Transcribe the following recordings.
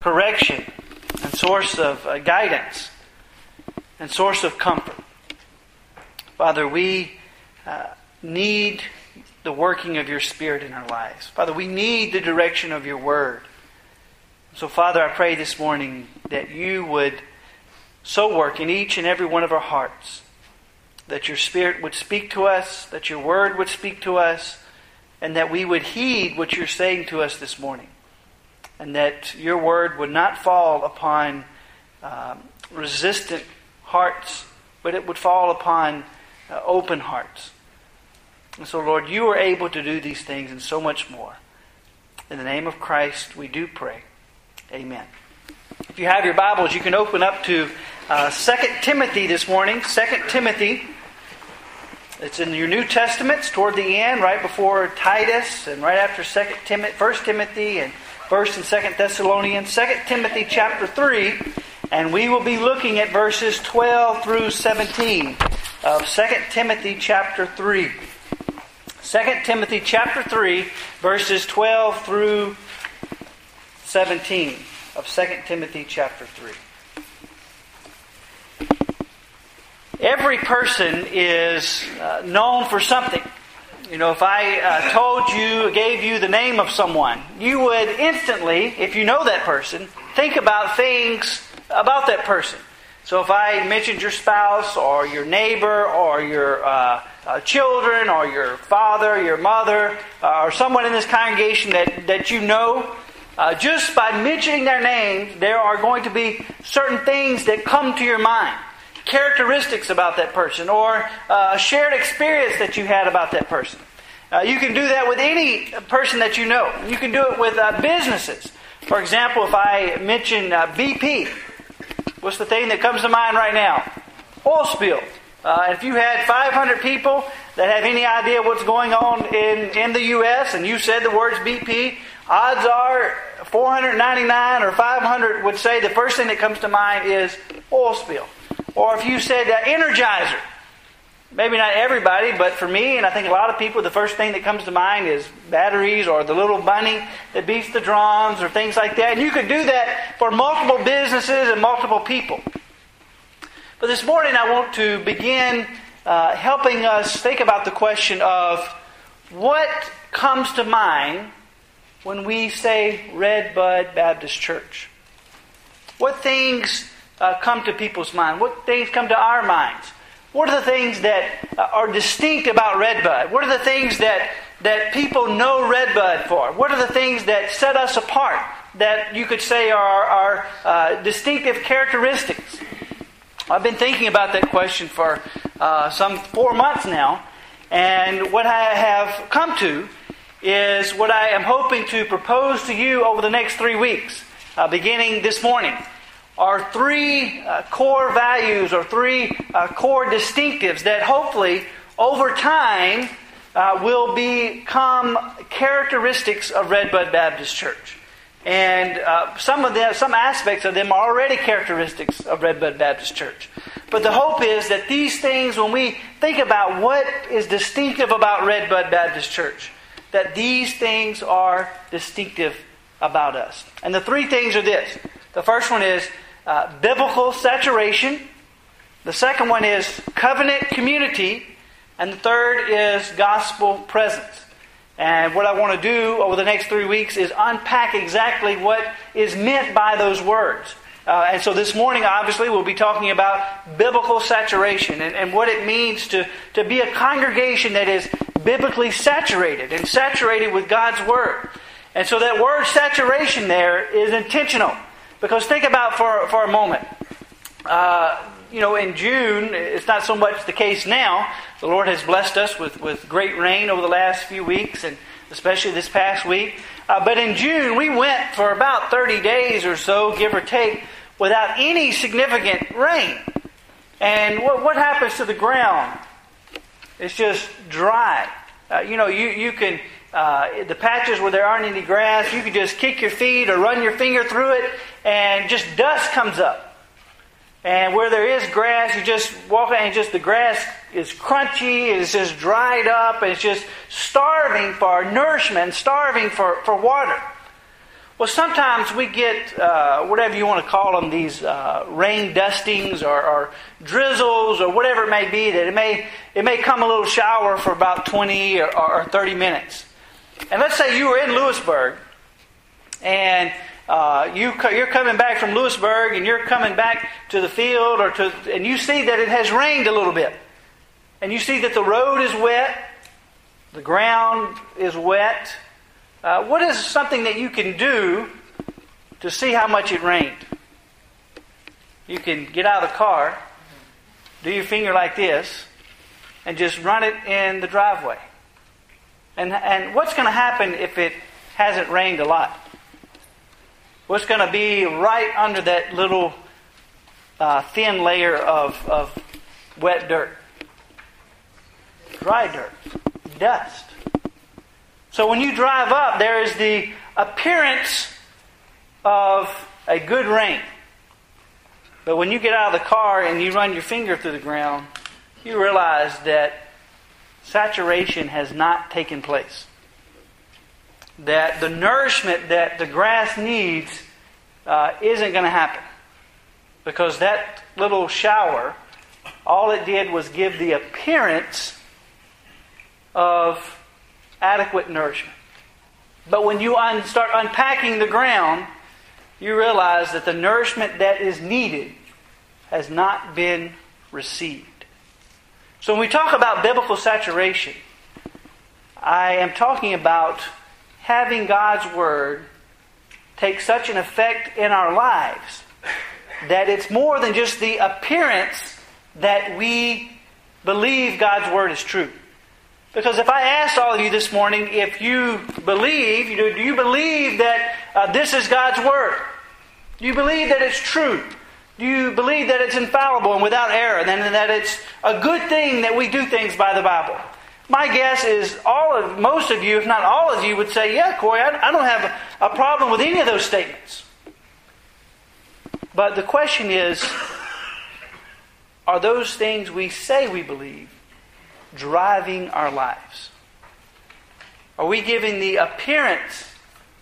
correction and source of uh, guidance and source of comfort. Father, we uh, need the working of your Spirit in our lives. Father, we need the direction of your Word. So, Father, I pray this morning that you would so work in each and every one of our hearts, that your Spirit would speak to us, that your Word would speak to us, and that we would heed what you're saying to us this morning, and that your Word would not fall upon um, resistant hearts, but it would fall upon uh, open hearts. And so, Lord, you are able to do these things and so much more. In the name of Christ, we do pray. Amen. If you have your Bibles, you can open up to uh, 2 Timothy this morning. 2 Timothy. It's in your New Testaments toward the end, right before Titus and right after 2 Timothy, 1 Timothy and 1st and 2nd Thessalonians. Second Timothy chapter 3. And we will be looking at verses 12 through 17 of Second Timothy chapter 3. 2 Timothy chapter 3, verses 12 through 17 of Second Timothy chapter 3. Every person is uh, known for something. You know, if I uh, told you, gave you the name of someone, you would instantly, if you know that person, think about things about that person. So if I mentioned your spouse or your neighbor or your uh, uh, children or your father, your mother, uh, or someone in this congregation that, that you know, uh, just by mentioning their name, there are going to be certain things that come to your mind. Characteristics about that person or uh, a shared experience that you had about that person. Uh, you can do that with any person that you know. You can do it with businesses. For example, if I mention BP, What's the thing that comes to mind right now? Oil spill. Uh, if you had 500 people that have any idea what's going on in, in the U.S. and you said the words BP, odds are 499 or 500 would say the first thing that comes to mind is oil spill. Or if you said uh, Energizer, maybe not everybody, but for me, and I think a lot of people, the first thing that comes to mind is batteries or the little bunny that beats the drums or things like that. And you could do that for multiple businesses and multiple people. But this morning, I want to begin uh, helping us think about the question of what comes to mind when we say Redbud Baptist Church. What things uh, come to people's mind? What things come to our minds? What are the things that uh, are distinct about Redbud? What are the things that, that people know Redbud for? What are the things that set us apart that you could say are our uh, distinctive characteristics? I've been thinking about that question for uh, some four months now, and what I have come to is what I am hoping to propose to you over the next three weeks, uh, beginning this morning are three uh, core values or three uh, core distinctives that hopefully over time uh, will become characteristics of Redbud Baptist Church. And uh, some of them, some aspects of them are already characteristics of Redbud Baptist Church. But the hope is that these things, when we think about what is distinctive about Redbud Baptist Church, that these things are distinctive about us. And the three things are this. The first one is uh, biblical saturation. The second one is covenant community. And the third is gospel presence. And what I want to do over the next three weeks is unpack exactly what is meant by those words. Uh, and so this morning, obviously, we'll be talking about biblical saturation and, and what it means to, to be a congregation that is biblically saturated and saturated with God's Word. And so that word saturation there is intentional. Because think about for, for a moment. Uh, you know, in June, it's not so much the case now. The Lord has blessed us with, with great rain over the last few weeks, and especially this past week. Uh, but in June, we went for about 30 days or so, give or take, without any significant rain. And what, what happens to the ground? It's just dry. Uh, you know, you, you can uh, the patches where there aren't any grass, you can just kick your feet or run your finger through it, and just dust comes up. And where there is grass, you just walk and just the grass is crunchy, it's just dried up, and it's just starving for nourishment, starving for, for water. Well, sometimes we get uh, whatever you want to call them, these uh, rain dustings or, or, drizzles or whatever it may be. That it may it may come a little shower for about twenty or, or thirty minutes. And let's say you were in Lewisburg, and uh, you you're coming back from Lewisburg, and you're coming back to the field or to, and you see that it has rained a little bit, and you see that the road is wet, the ground is wet uh, what is something that you can do to see how much it rained? You can get out of the car, do your finger like this, and just run it in the driveway. And, and what's going to happen if it hasn't rained a lot? What's going to be right under that little uh, thin layer of, of wet dirt? Dry dirt, dust. So when you drive up, there is the appearance of a good rain. But when you get out of the car and you run your finger through the ground, you realize that saturation has not taken place. That the nourishment that the grass needs uh, isn't going to happen. Because that little shower, all it did was give the appearance of adequate nourishment. But when you un- start unpacking the ground, you realize that the nourishment that is needed has not been received. So when we talk about biblical saturation, I am talking about having God's Word take such an effect in our lives that it's more than just the appearance that we believe God's Word is true. Because if I asked all of you this morning if you believe, you know, do you believe that uh, this is God's Word? Do you believe that it's true? Do you believe that it's infallible and without error? And that it's a good thing that we do things by the Bible? My guess is all of, most of you, if not all of you, would say, yeah, Corey, I, I don't have a, a problem with any of those statements. But the question is, are those things we say we believe driving our lives? Are we giving the appearance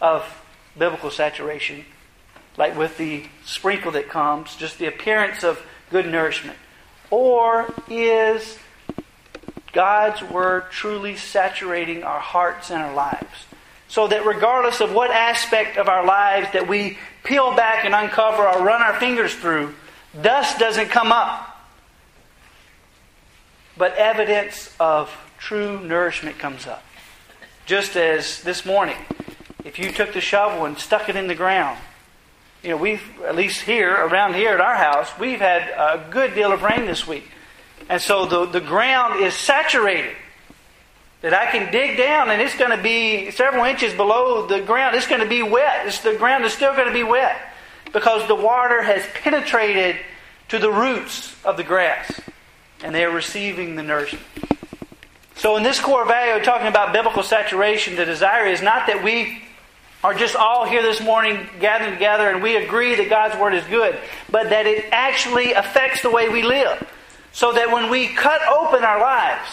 of biblical saturation, like with the sprinkle that comes, just the appearance of good nourishment? Or is God's Word truly saturating our hearts and our lives? So that regardless of what aspect of our lives that we peel back and uncover or run our fingers through, dust doesn't come up but evidence of true nourishment comes up. Just as this morning, if you took the shovel and stuck it in the ground, you know, we've, at least here, around here at our house, we've had a good deal of rain this week. And so the, the ground is saturated. That I can dig down and it's going to be several inches below the ground. It's going to be wet. It's, the ground is still going to be wet because the water has penetrated to the roots of the grass and they are receiving the nourishment. So, in this core value, talking about biblical saturation, the desire is not that we are just all here this morning gathering together and we agree that God's Word is good, but that it actually affects the way we live. So that when we cut open our lives,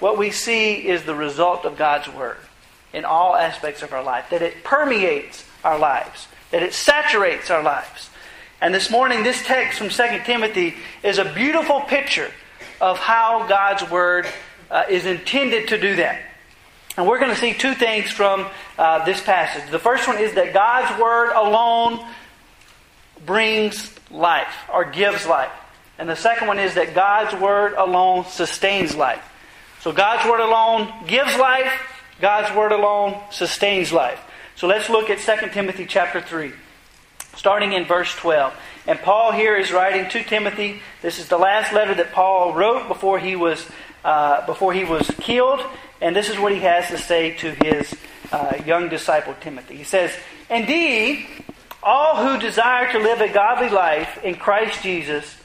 what we see is the result of God's Word in all aspects of our life, that it permeates our lives, that it saturates our lives. And this morning, this text from 2 Timothy is a beautiful picture of how God's Word uh, is intended to do that. And we're going to see two things from uh, this passage. The first one is that God's Word alone brings life or gives life. And the second one is that God's Word alone sustains life. So God's Word alone gives life, God's Word alone sustains life. So let's look at 2 Timothy chapter 3 starting in verse 12. And Paul here is writing to Timothy. This is the last letter that Paul wrote before he was, uh, before he was killed. And this is what he has to say to his uh, young disciple Timothy. He says, Indeed, all who desire to live a godly life in Christ Jesus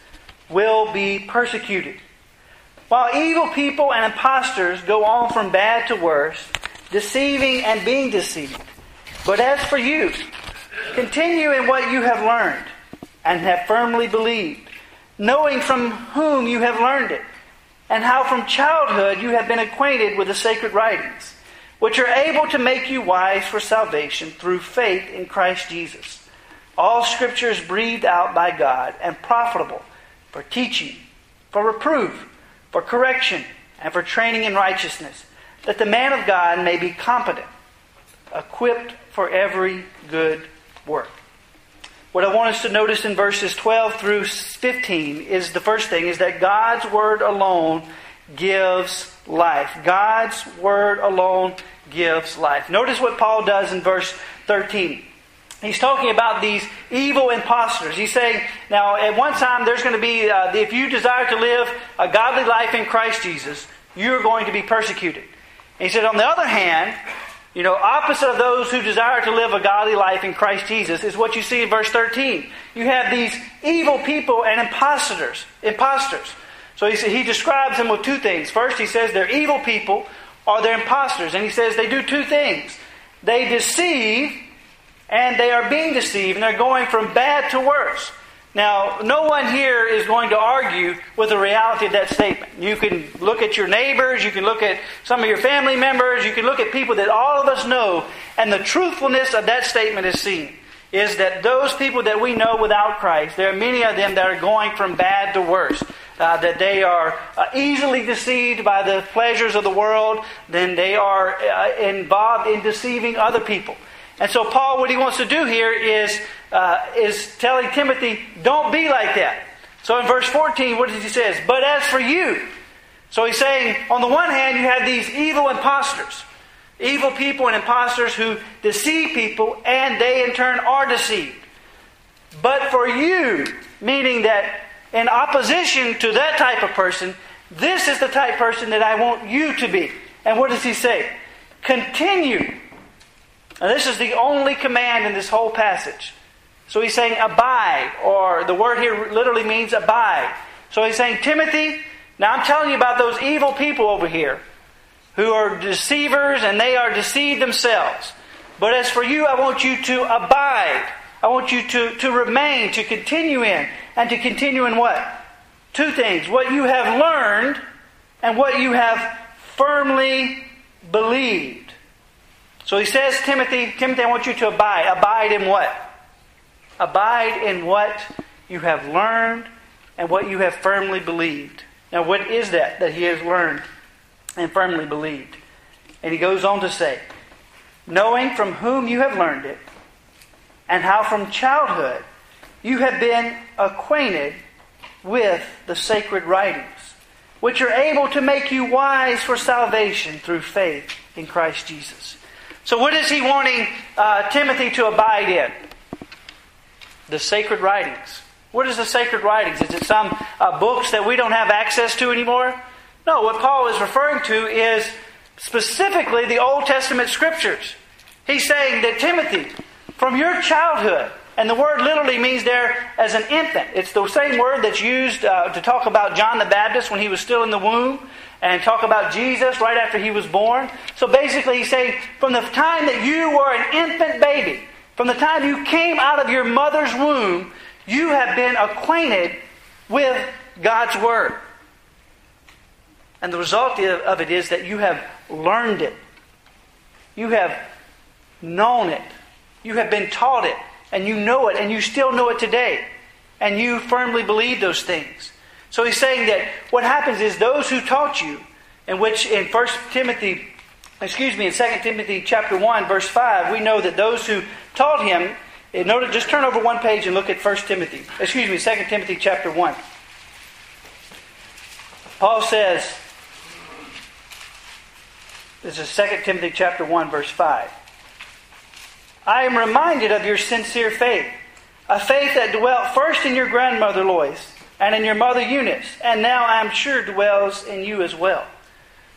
will be persecuted. While evil people and impostors go on from bad to worse, deceiving and being deceived. But as for you, Continue in what you have learned and have firmly believed, knowing from whom you have learned it, and how from childhood you have been acquainted with the sacred writings, which are able to make you wise for salvation through faith in Christ Jesus. All scripture is breathed out by God and profitable for teaching, for reproof, for correction, and for training in righteousness, that the man of God may be competent, equipped for every good work. What I want us to notice in verses 12 through 15 is the first thing is that God's word alone gives life. God's word alone gives life. Notice what Paul does in verse 13. He's talking about these evil impostors. He's saying, now, at one time, there's going to be, uh, if you desire to live a godly life in Christ Jesus, you're going to be persecuted. And he said, on the other hand, you know, opposite of those who desire to live a godly life in Christ Jesus is what you see in verse 13. You have these evil people and impostors. Impostors. So he, he describes them with two things. First, he says they're evil people or they're impostors. And he says they do two things. They deceive and they are being deceived and they're going from bad to worse. Now, no one here is going to argue with the reality of that statement. You can look at your neighbors, you can look at some of your family members, you can look at people that all of us know, and the truthfulness of that statement is seen. Is that those people that we know without Christ, there are many of them that are going from bad to worse. Uh, that they are uh, easily deceived by the pleasures of the world, then they are uh, involved in deceiving other people. And so, Paul, what he wants to do here is, uh, is telling Timothy, don't be like that. So, in verse 14, what does he say? But as for you, so he's saying, on the one hand, you have these evil impostors, evil people and impostors who deceive people, and they in turn are deceived. But for you, meaning that in opposition to that type of person, this is the type of person that I want you to be. And what does he say? Continue now, this is the only command in this whole passage. So he's saying abide, or the word here literally means abide. So he's saying, Timothy, now I'm telling you about those evil people over here who are deceivers and they are deceived themselves. But as for you, I want you to abide. I want you to, to remain, to continue in. And to continue in what? Two things. What you have learned and what you have firmly believed. So he says, Timothy, Timothy, I want you to abide. Abide in what? Abide in what you have learned and what you have firmly believed. Now, what is that that he has learned and firmly believed? And he goes on to say, knowing from whom you have learned it, and how from childhood you have been acquainted with the sacred writings, which are able to make you wise for salvation through faith in Christ Jesus. So, what is he wanting uh, Timothy to abide in? The sacred writings. What is the sacred writings? Is it some uh, books that we don't have access to anymore? No, what Paul is referring to is specifically the Old Testament scriptures. He's saying that Timothy, from your childhood, and the word literally means there as an infant. It's the same word that's used uh, to talk about John the Baptist when he was still in the womb and talk about Jesus right after he was born. So basically, he's saying from the time that you were an infant baby, from the time you came out of your mother's womb, you have been acquainted with God's Word. And the result of it is that you have learned it. You have known it. You have been taught it. And you know it. And you still know it today. And you firmly believe those things. So he's saying that what happens is those who taught you, in which in 1 Timothy, excuse me, in 2 Timothy chapter 1, verse 5, we know that those who taught him, note, just turn over one page and look at 1 Timothy, excuse me, 2 Timothy chapter 1. Paul says, this is 2 Timothy chapter 1, verse 5. I am reminded of your sincere faith, a faith that dwelt first in your grandmother Lois and in your mother Eunice, and now I'm sure dwells in you as well.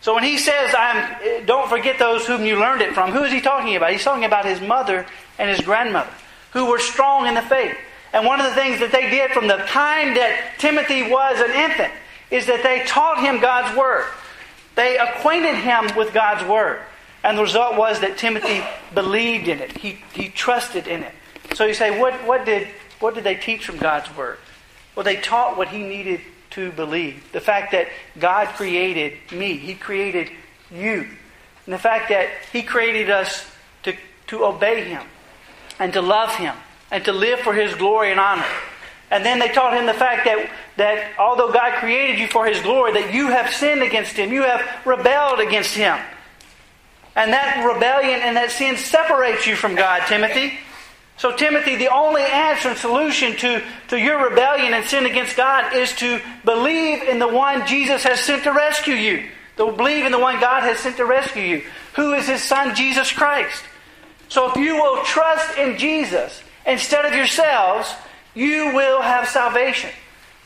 So when he says, I'm, don't forget those whom you learned it from, who is he talking about? He's talking about his mother and his grandmother, who were strong in the faith. And one of the things that they did from the time that Timothy was an infant is that they taught him God's Word. They acquainted him with God's Word. And the result was that Timothy believed in it. He, he trusted in it. So you say, what, what, did, what did they teach from God's Word? Well, they taught what he needed to believe. The fact that God created me, he created you. and the fact that He created us to, to obey Him and to love Him and to live for His glory and honor. And then they taught him the fact that, that although God created you for His glory, that you have sinned against Him, you have rebelled against Him. And that rebellion and that sin separates you from God, Timothy. So, Timothy, the only answer and solution to, to your rebellion and sin against God is to believe in the one Jesus has sent to rescue you. To believe in the one God has sent to rescue you, who is His Son, Jesus Christ. So, if you will trust in Jesus instead of yourselves, you will have salvation.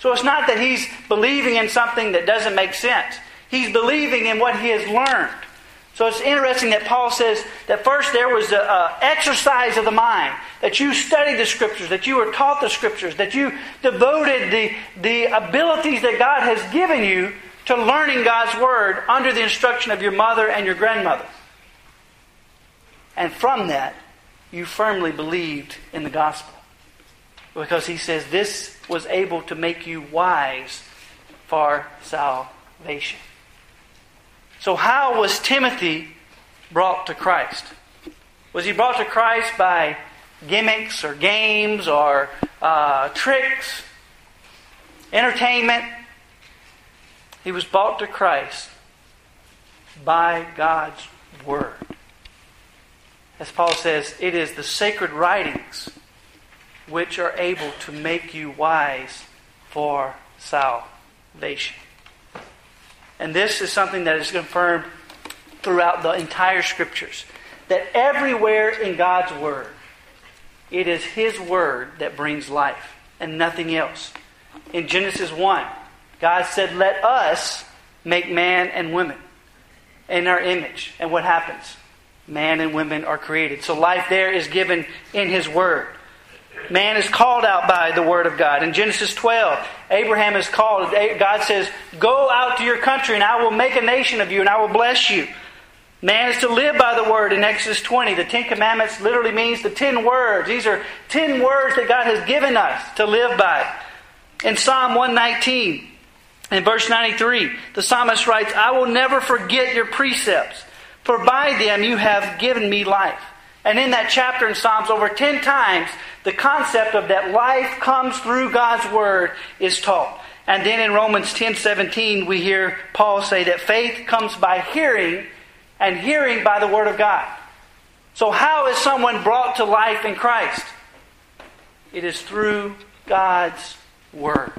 So, it's not that He's believing in something that doesn't make sense, He's believing in what He has learned. So it's interesting that Paul says that first there was an exercise of the mind, that you studied the Scriptures, that you were taught the Scriptures, that you devoted the, the abilities that God has given you to learning God's Word under the instruction of your mother and your grandmother. And from that, you firmly believed in the gospel. Because he says this was able to make you wise for salvation. So, how was Timothy brought to Christ? Was he brought to Christ by gimmicks or games or uh, tricks, entertainment? He was brought to Christ by God's Word. As Paul says, it is the sacred writings which are able to make you wise for salvation. And this is something that is confirmed throughout the entire scriptures. That everywhere in God's Word, it is His Word that brings life and nothing else. In Genesis 1, God said, Let us make man and women in our image. And what happens? Man and women are created. So life there is given in His Word. Man is called out by the Word of God. In Genesis 12, Abraham is called. God says, Go out to your country, and I will make a nation of you, and I will bless you. Man is to live by the Word in Exodus 20. The Ten Commandments literally means the ten words. These are ten words that God has given us to live by. In Psalm 119, in verse 93, the psalmist writes, I will never forget your precepts, for by them you have given me life. And in that chapter in Psalms, over 10 times, the concept of that life comes through God's Word is taught. And then in Romans 10 17, we hear Paul say that faith comes by hearing, and hearing by the Word of God. So, how is someone brought to life in Christ? It is through God's Word.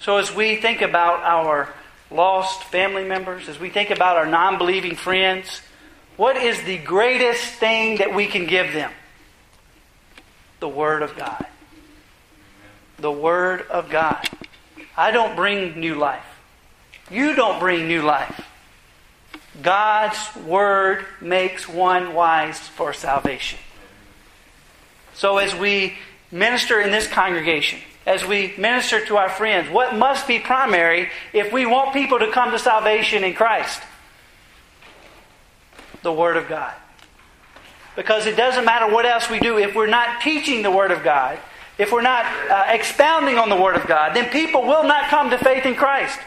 So, as we think about our lost family members, as we think about our non believing friends, what is the greatest thing that we can give them? The Word of God. The Word of God. I don't bring new life. You don't bring new life. God's Word makes one wise for salvation. So as we minister in this congregation, as we minister to our friends, what must be primary if we want people to come to salvation in Christ? The Word of God. Because it doesn't matter what else we do, if we're not teaching the Word of God, if we're not uh, expounding on the Word of God, then people will not come to faith in Christ.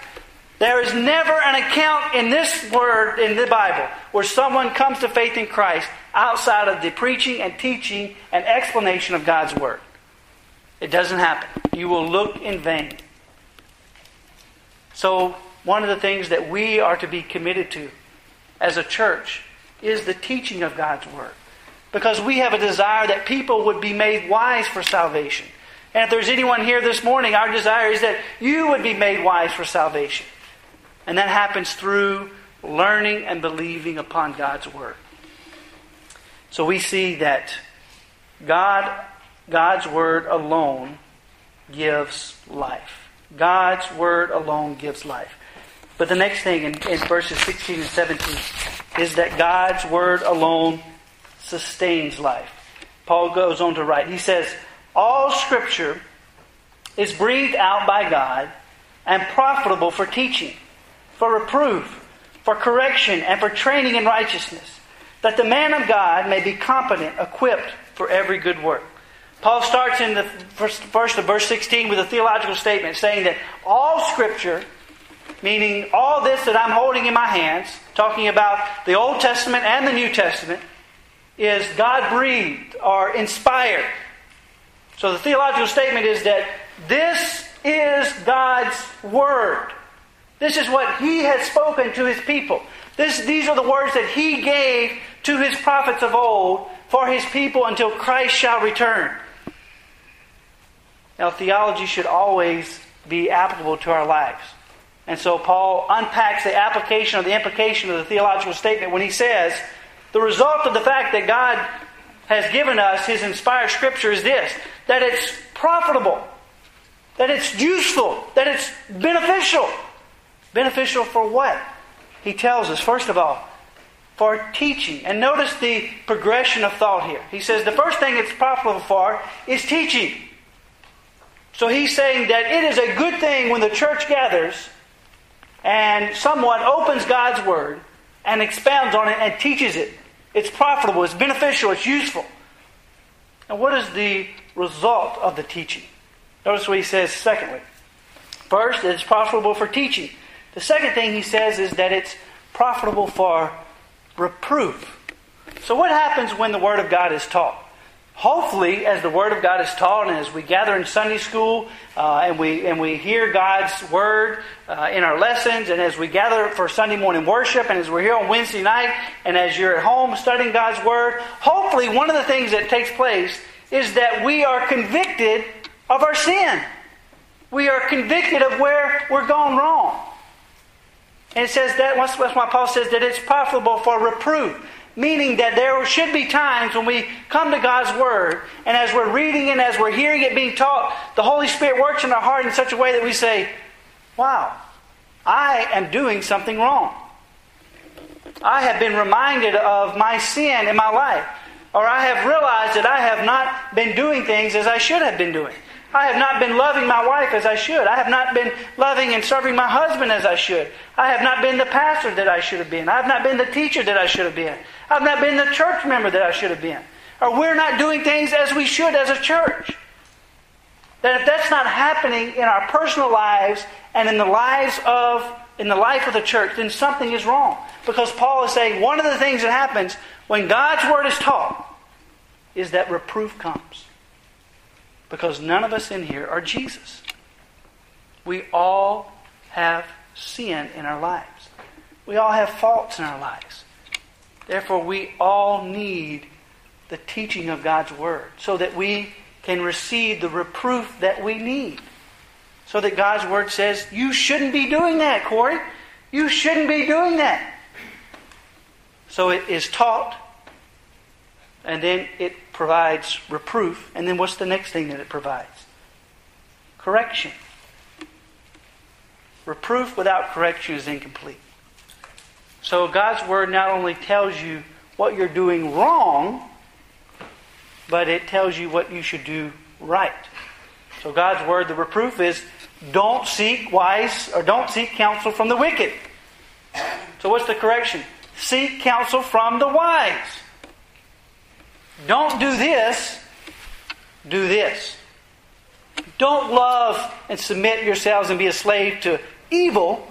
There is never an account in this Word, in the Bible, where someone comes to faith in Christ outside of the preaching and teaching and explanation of God's Word. It doesn't happen. You will look in vain. So, one of the things that we are to be committed to as a church is the teaching of God's Word. Because we have a desire that people would be made wise for salvation. And if there's anyone here this morning, our desire is that you would be made wise for salvation. And that happens through learning and believing upon God's Word. So we see that God, God's Word alone gives life. God's Word alone gives life. But the next thing in, in verses 16 and 17 is that God's word alone sustains life. Paul goes on to write, he says, All scripture is breathed out by God and profitable for teaching, for reproof, for correction, and for training in righteousness, that the man of God may be competent, equipped for every good work. Paul starts in the first, first of verse 16 with a theological statement saying that all scripture meaning all this that I'm holding in my hands, talking about the Old Testament and the New Testament, is God breathed or inspired. So the theological statement is that this is God's Word. This is what He has spoken to His people. This, these are the words that He gave to His prophets of old for His people until Christ shall return. Now, theology should always be applicable to our lives. And so Paul unpacks the application or the implication of the theological statement when he says, the result of the fact that God has given us His inspired Scripture is this that it's profitable, that it's useful, that it's beneficial. Beneficial for what? He tells us, first of all, for teaching. And notice the progression of thought here. He says the first thing it's profitable for is teaching. So he's saying that it is a good thing when the church gathers and someone opens God's Word and expounds on it and teaches it. It's profitable, it's beneficial, it's useful. And what is the result of the teaching? Notice what he says secondly. First, it's profitable for teaching. The second thing he says is that it's profitable for reproof. So, what happens when the Word of God is taught? Hopefully, as the Word of God is taught, and as we gather in Sunday school, uh, and we and we hear God's Word uh, in our lessons, and as we gather for Sunday morning worship, and as we're here on Wednesday night, and as you're at home studying God's Word, hopefully, one of the things that takes place is that we are convicted of our sin. We are convicted of where we're going wrong. And it says that, that's why Paul says that it's profitable for reproof. Meaning that there should be times when we come to God's Word, and as we're reading it, as we're hearing it being taught, the Holy Spirit works in our heart in such a way that we say, Wow, I am doing something wrong. I have been reminded of my sin in my life. Or I have realized that I have not been doing things as I should have been doing. I have not been loving my wife as I should. I have not been loving and serving my husband as I should. I have not been the pastor that I should have been. I have not been the teacher that I should have been. I have not been the church member that I should have been. Or we're not doing things as we should as a church. That if that's not happening in our personal lives and in the lives of in the life of the church, then something is wrong. Because Paul is saying one of the things that happens when God's word is taught is that reproof comes because none of us in here are Jesus. We all have sin in our lives. We all have faults in our lives. Therefore, we all need the teaching of God's Word so that we can receive the reproof that we need. So that God's Word says, You shouldn't be doing that, Corey. You shouldn't be doing that. So it is taught, and then it provides reproof. And then what's the next thing that it provides? Correction. Reproof without correction is incomplete. So God's Word not only tells you what you're doing wrong, but it tells you what you should do right. So God's Word, the reproof is don't seek wise or don't seek counsel from the wicked. So what's the correction? Seek counsel from the wise. Don't do this, do this. Don't love and submit yourselves and be a slave to evil.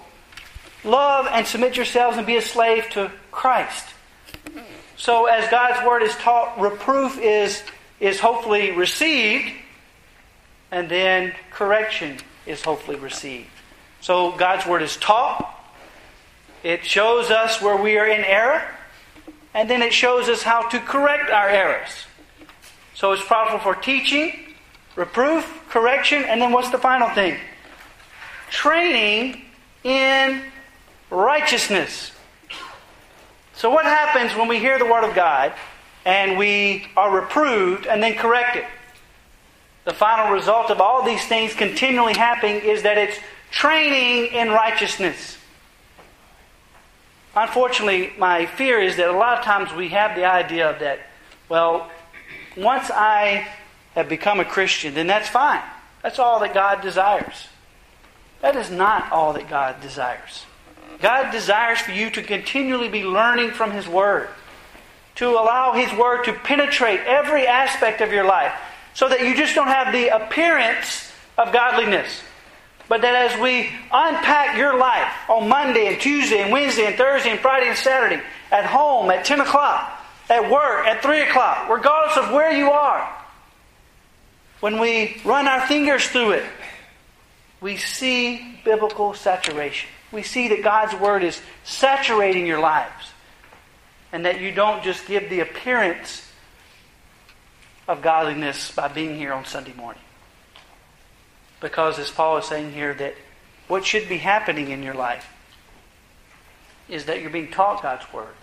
Love and submit yourselves and be a slave to Christ. So, as God's word is taught, reproof is, is hopefully received, and then correction is hopefully received. So, God's word is taught, it shows us where we are in error, and then it shows us how to correct our errors. So it's profitable for teaching, reproof, correction, and then what's the final thing? Training in righteousness. So, what happens when we hear the Word of God and we are reproved and then corrected? The final result of all these things continually happening is that it's training in righteousness. Unfortunately, my fear is that a lot of times we have the idea that, well, once I have become a Christian, then that's fine. That's all that God desires. That is not all that God desires. God desires for you to continually be learning from His Word, to allow His Word to penetrate every aspect of your life, so that you just don't have the appearance of godliness, but that as we unpack your life on Monday and Tuesday and Wednesday and Thursday and Friday and Saturday, at home at 10 o'clock, at work at 3 o'clock, regardless of where you are, when we run our fingers through it, we see biblical saturation. We see that God's Word is saturating your lives and that you don't just give the appearance of godliness by being here on Sunday morning. Because, as Paul is saying here, that what should be happening in your life is that you're being taught God's Word.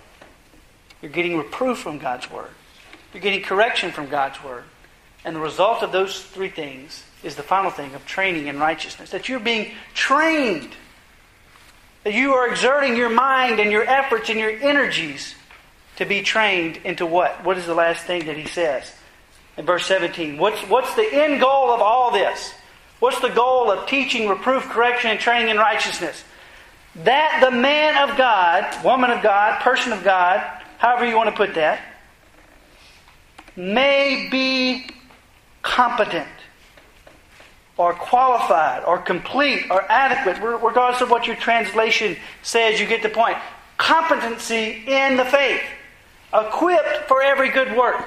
You're getting reproof from God's Word. You're getting correction from God's Word. And the result of those three things is the final thing of training in righteousness. That you're being trained. That you are exerting your mind and your efforts and your energies to be trained into what? What is the last thing that he says? In verse 17. What's, what's the end goal of all this? What's the goal of teaching, reproof, correction, and training in righteousness? That the man of God, woman of God, person of God, however you want to put that, may be competent or qualified or complete or adequate, regardless of what your translation says, you get the point. Competency in the faith, equipped for every good work.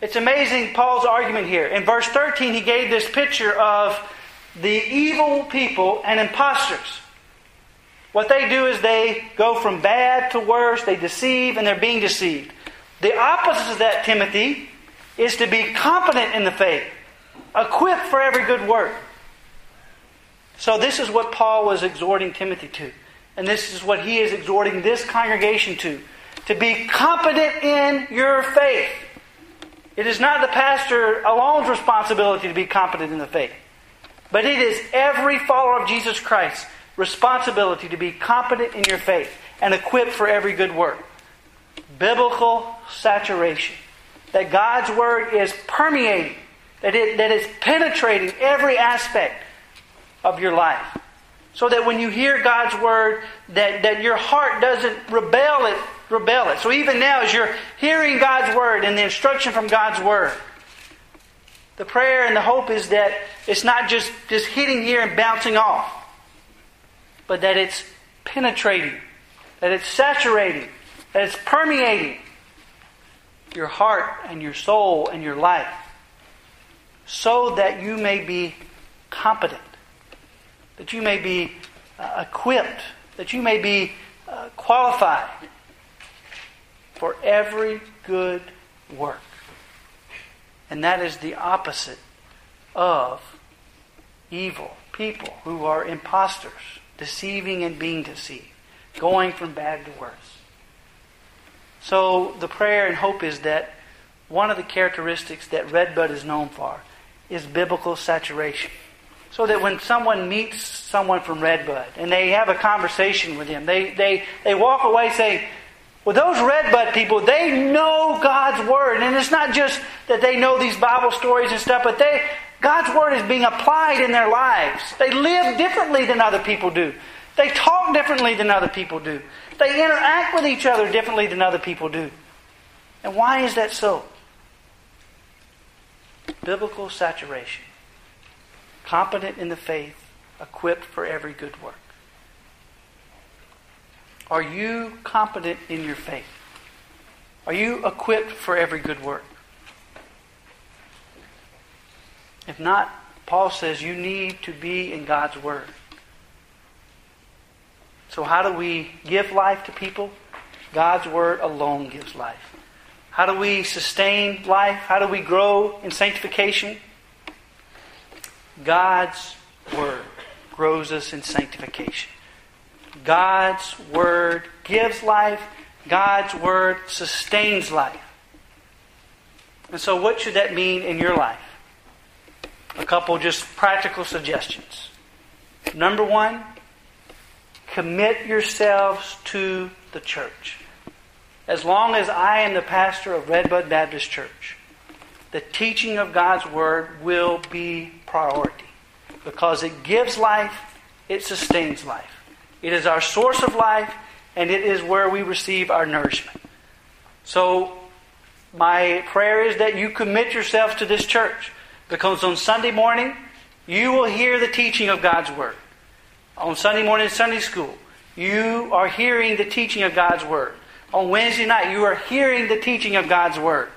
It's amazing Paul's argument here. In verse 13, he gave this picture of the evil people and imposters. What they do is they go from bad to worse, they deceive, and they're being deceived. The opposite of that, Timothy, is to be competent in the faith, equipped for every good work. So, this is what Paul was exhorting Timothy to. And this is what he is exhorting this congregation to to be competent in your faith. It is not the pastor alone's responsibility to be competent in the faith, but it is every follower of Jesus Christ's responsibility to be competent in your faith and equipped for every good work. Biblical saturation. That God's Word is permeating, that it that is penetrating every aspect of your life. So that when you hear God's Word, that, that your heart doesn't rebel it, rebel it. So even now, as you're hearing God's Word and the instruction from God's Word, the prayer and the hope is that it's not just, just hitting here and bouncing off but that it's penetrating, that it's saturating, that it's permeating your heart and your soul and your life so that you may be competent, that you may be uh, equipped, that you may be uh, qualified for every good work. And that is the opposite of evil people who are impostors deceiving and being deceived, going from bad to worse. So the prayer and hope is that one of the characteristics that Redbud is known for is biblical saturation. So that when someone meets someone from Redbud and they have a conversation with him, they, they, they walk away saying, well, those Redbud people, they know God's Word. And it's not just that they know these Bible stories and stuff, but they, God's Word is being applied in their lives. They live differently than other people do. They talk differently than other people do. They interact with each other differently than other people do. And why is that so? Biblical saturation. Competent in the faith, equipped for every good work. Are you competent in your faith? Are you equipped for every good work? If not, Paul says you need to be in God's Word. So, how do we give life to people? God's Word alone gives life. How do we sustain life? How do we grow in sanctification? God's Word grows us in sanctification. God's Word gives life. God's Word sustains life. And so, what should that mean in your life? a couple just practical suggestions. Number one, commit yourselves to the church. As long as I am the pastor of Redbud Baptist Church, the teaching of God's Word will be priority because it gives life, it sustains life. It is our source of life, and it is where we receive our nourishment. So, my prayer is that you commit yourselves to this church. Because on Sunday morning, You will hear the teaching of God's Word. On Sunday morning Sunday school, you are hearing the teaching of God's Word. On Wednesday night, you are hearing the teaching of God's Word.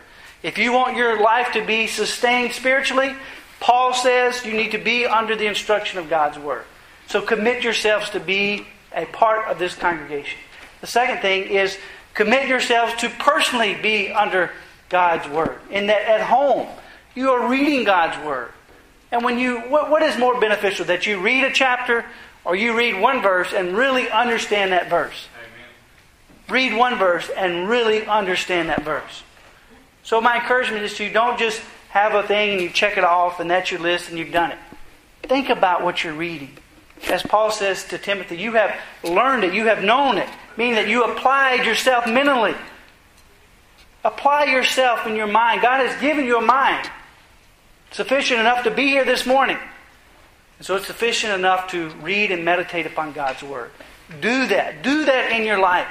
If you want your life to be sustained spiritually, Paul says you need to be under the instruction of God's Word. So commit yourselves to be a part of this congregation. The second thing is commit yourselves to personally be under God's Word. In that at home, you are reading God's Word. And when you, what, what is more beneficial? That you read a chapter or you read one verse and really understand that verse? Read one verse and really understand that verse. So my encouragement is to you don't just have a thing and you check it off and that's your list and you've done it. Think about what you're reading. As Paul says to Timothy, you have learned it, you have known it, meaning that you applied yourself mentally. Apply yourself in your mind. God has given you a mind sufficient enough to be here this morning. And so it's sufficient enough to read and meditate upon God's Word. Do that. Do that in your life.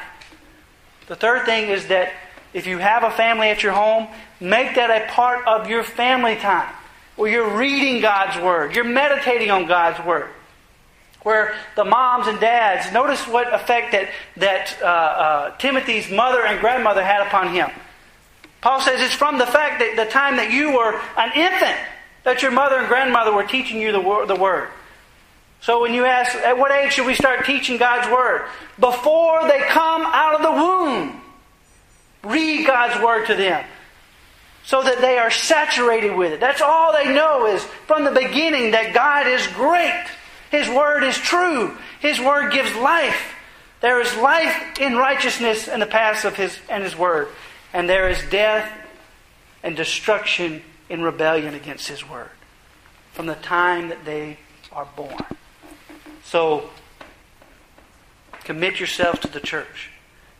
The third thing is that if you have a family at your home, make that a part of your family time where you're reading God's Word, you're meditating on God's Word. Where the moms and dads, notice what effect that, that uh, uh, Timothy's mother and grandmother had upon him. Paul says it's from the fact that the time that you were an infant that your mother and grandmother were teaching you the, the Word. So when you ask, at what age should we start teaching God's Word? Before they come out of the womb. Read God's Word to them so that they are saturated with it. That's all they know is from the beginning that God is great. His Word is true. His Word gives life. There is life in righteousness in the paths of His and His Word. And there is death and destruction in rebellion against His Word from the time that they are born. So, commit yourselves to the church.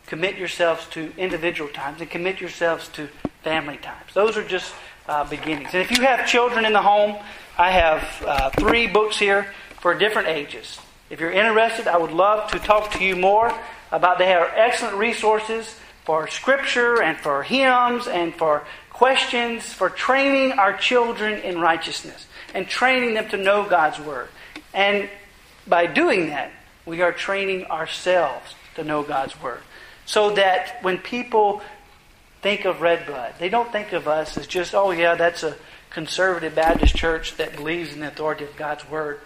Commit yourselves to individual times and commit yourselves to family times. Those are just uh, beginnings. And if you have children in the home, I have uh, three books here for different ages. If you're interested, I would love to talk to you more about they have excellent resources for scripture and for hymns and for questions for training our children in righteousness and training them to know God's Word. And by doing that, we are training ourselves to know God's Word. So that when people think of Redbud, they don't think of us as just, oh, yeah, that's a conservative Baptist church that believes in the authority of God's Word.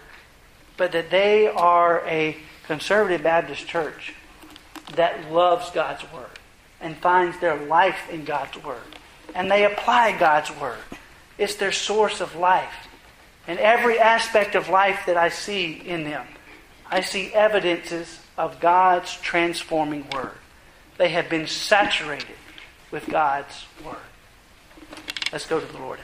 But that they are a conservative Baptist church that loves God's Word and finds their life in God's Word and they apply God's Word. It's their source of life. In every aspect of life that I see in them, I see evidences of God's transforming Word. They have been saturated with God's Word. Let's go to the Lord.